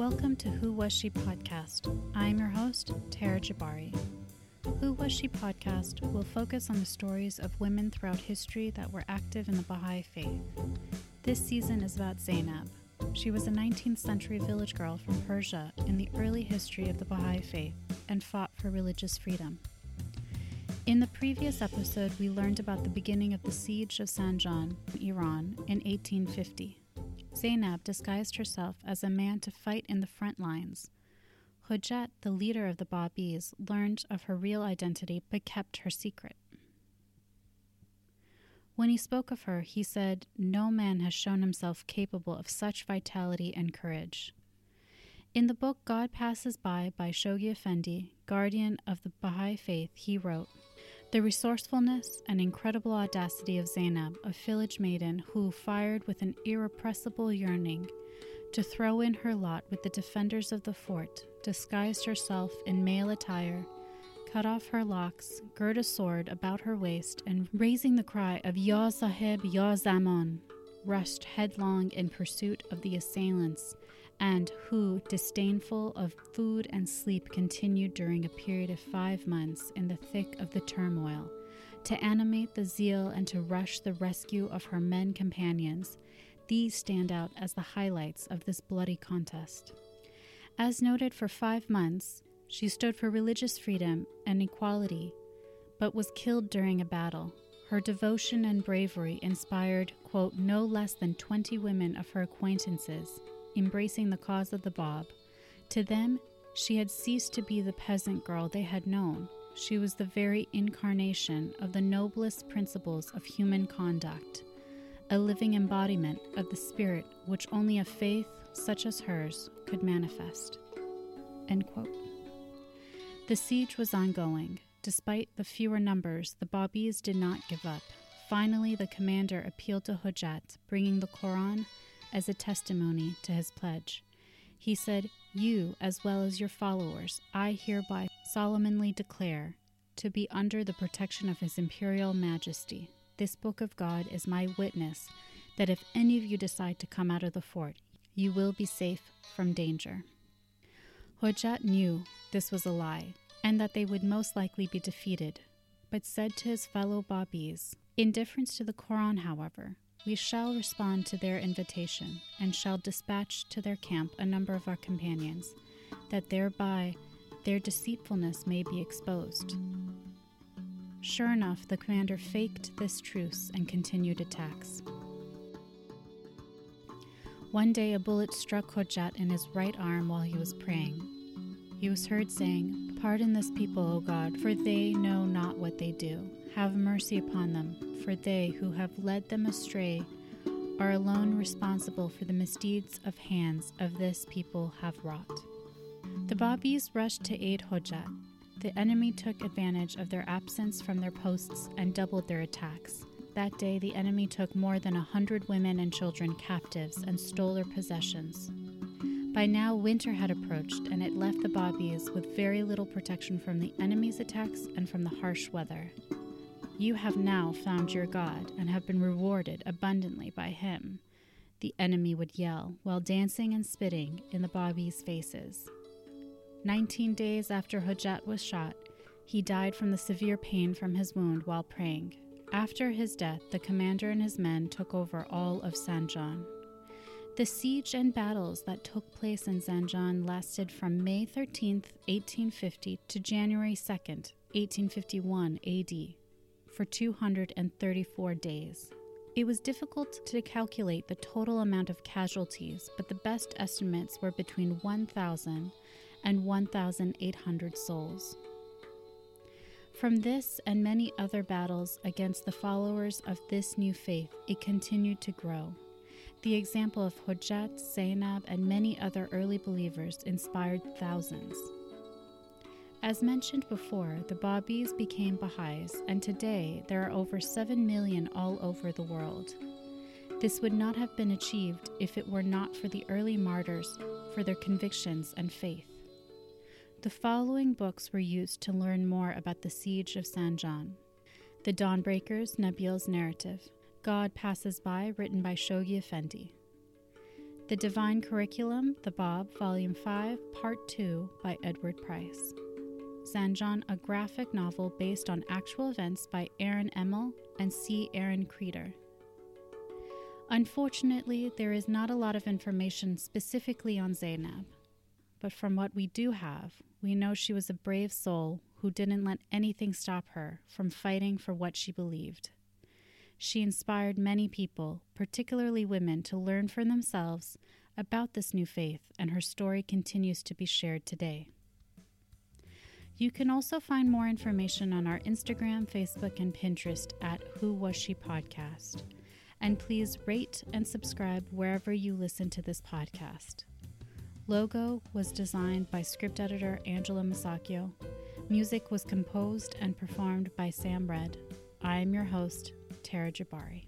Welcome to Who Was She podcast. I'm your host, Tara Jabari. Who Was She podcast will focus on the stories of women throughout history that were active in the Baha'i faith. This season is about Zainab. She was a 19th century village girl from Persia in the early history of the Baha'i faith and fought for religious freedom. In the previous episode, we learned about the beginning of the siege of Zanjan, Iran, in 1850. Zainab disguised herself as a man to fight in the front lines. Hujat, the leader of the Babis, learned of her real identity but kept her secret. When he spoke of her, he said, No man has shown himself capable of such vitality and courage. In the book God Passes By by Shoghi Effendi, guardian of the Baha'i faith, he wrote, the resourcefulness and incredible audacity of Zainab, a village maiden who, fired with an irrepressible yearning to throw in her lot with the defenders of the fort, disguised herself in male attire, cut off her locks, girt a sword about her waist, and raising the cry of Ya Sahib, Ya Zaman, rushed headlong in pursuit of the assailants and who, disdainful of food and sleep, continued during a period of five months in the thick of the turmoil, to animate the zeal and to rush the rescue of her men companions. These stand out as the highlights of this bloody contest. As noted for five months, she stood for religious freedom and equality, but was killed during a battle. Her devotion and bravery inspired, quote, no less than 20 women of her acquaintances embracing the cause of the Bab. To them, she had ceased to be the peasant girl they had known. She was the very incarnation of the noblest principles of human conduct, a living embodiment of the spirit which only a faith such as hers could manifest. The siege was ongoing. Despite the fewer numbers, the Babis did not give up. Finally, the commander appealed to Hujat, bringing the Quran as a testimony to his pledge. He said, You, as well as your followers, I hereby solemnly declare to be under the protection of His Imperial Majesty. This book of God is my witness that if any of you decide to come out of the fort, you will be safe from danger. Hojat knew this was a lie and that they would most likely be defeated, but said to his fellow Babis, In deference to the Koran, however, we shall respond to their invitation, and shall dispatch to their camp a number of our companions, that thereby their deceitfulness may be exposed. Sure enough, the commander faked this truce and continued attacks. One day, a bullet struck Hojat in his right arm while he was praying. He was heard saying, Pardon this people, O God, for they know not what they do. Have mercy upon them, for they who have led them astray are alone responsible for the misdeeds of hands of this people have wrought. The Babis rushed to aid Hojat. The enemy took advantage of their absence from their posts and doubled their attacks. That day, the enemy took more than a hundred women and children captives and stole their possessions. By now, winter had approached, and it left the Babis with very little protection from the enemy's attacks and from the harsh weather. You have now found your God and have been rewarded abundantly by him, the enemy would yell while dancing and spitting in the Babis' faces. Nineteen days after Hujat was shot, he died from the severe pain from his wound while praying. After his death, the commander and his men took over all of Zanjan. The siege and battles that took place in Zanjan lasted from May 13, 1850 to January 2, 1851 AD for 234 days. It was difficult to calculate the total amount of casualties, but the best estimates were between 1,000 and 1,800 souls. From this and many other battles against the followers of this new faith, it continued to grow. The example of Hujat, Zainab, and many other early believers inspired thousands. As mentioned before, the Babis became Baha'is, and today there are over 7 million all over the world. This would not have been achieved if it were not for the early martyrs for their convictions and faith. The following books were used to learn more about the siege of Zanjan The Dawnbreakers, Nabil's narrative, God Passes By, written by Shoghi Effendi, The Divine Curriculum, The Bab, Volume 5, Part 2 by Edward Price. Zanjan, a graphic novel based on actual events by Aaron Emmel and C. Aaron Kreader. Unfortunately, there is not a lot of information specifically on Zainab, but from what we do have, we know she was a brave soul who didn't let anything stop her from fighting for what she believed. She inspired many people, particularly women, to learn for themselves about this new faith, and her story continues to be shared today. You can also find more information on our Instagram, Facebook, and Pinterest at Who Was She Podcast. And please rate and subscribe wherever you listen to this podcast. Logo was designed by script editor Angela Masacchio. Music was composed and performed by Sam Red. I am your host, Tara Jabari.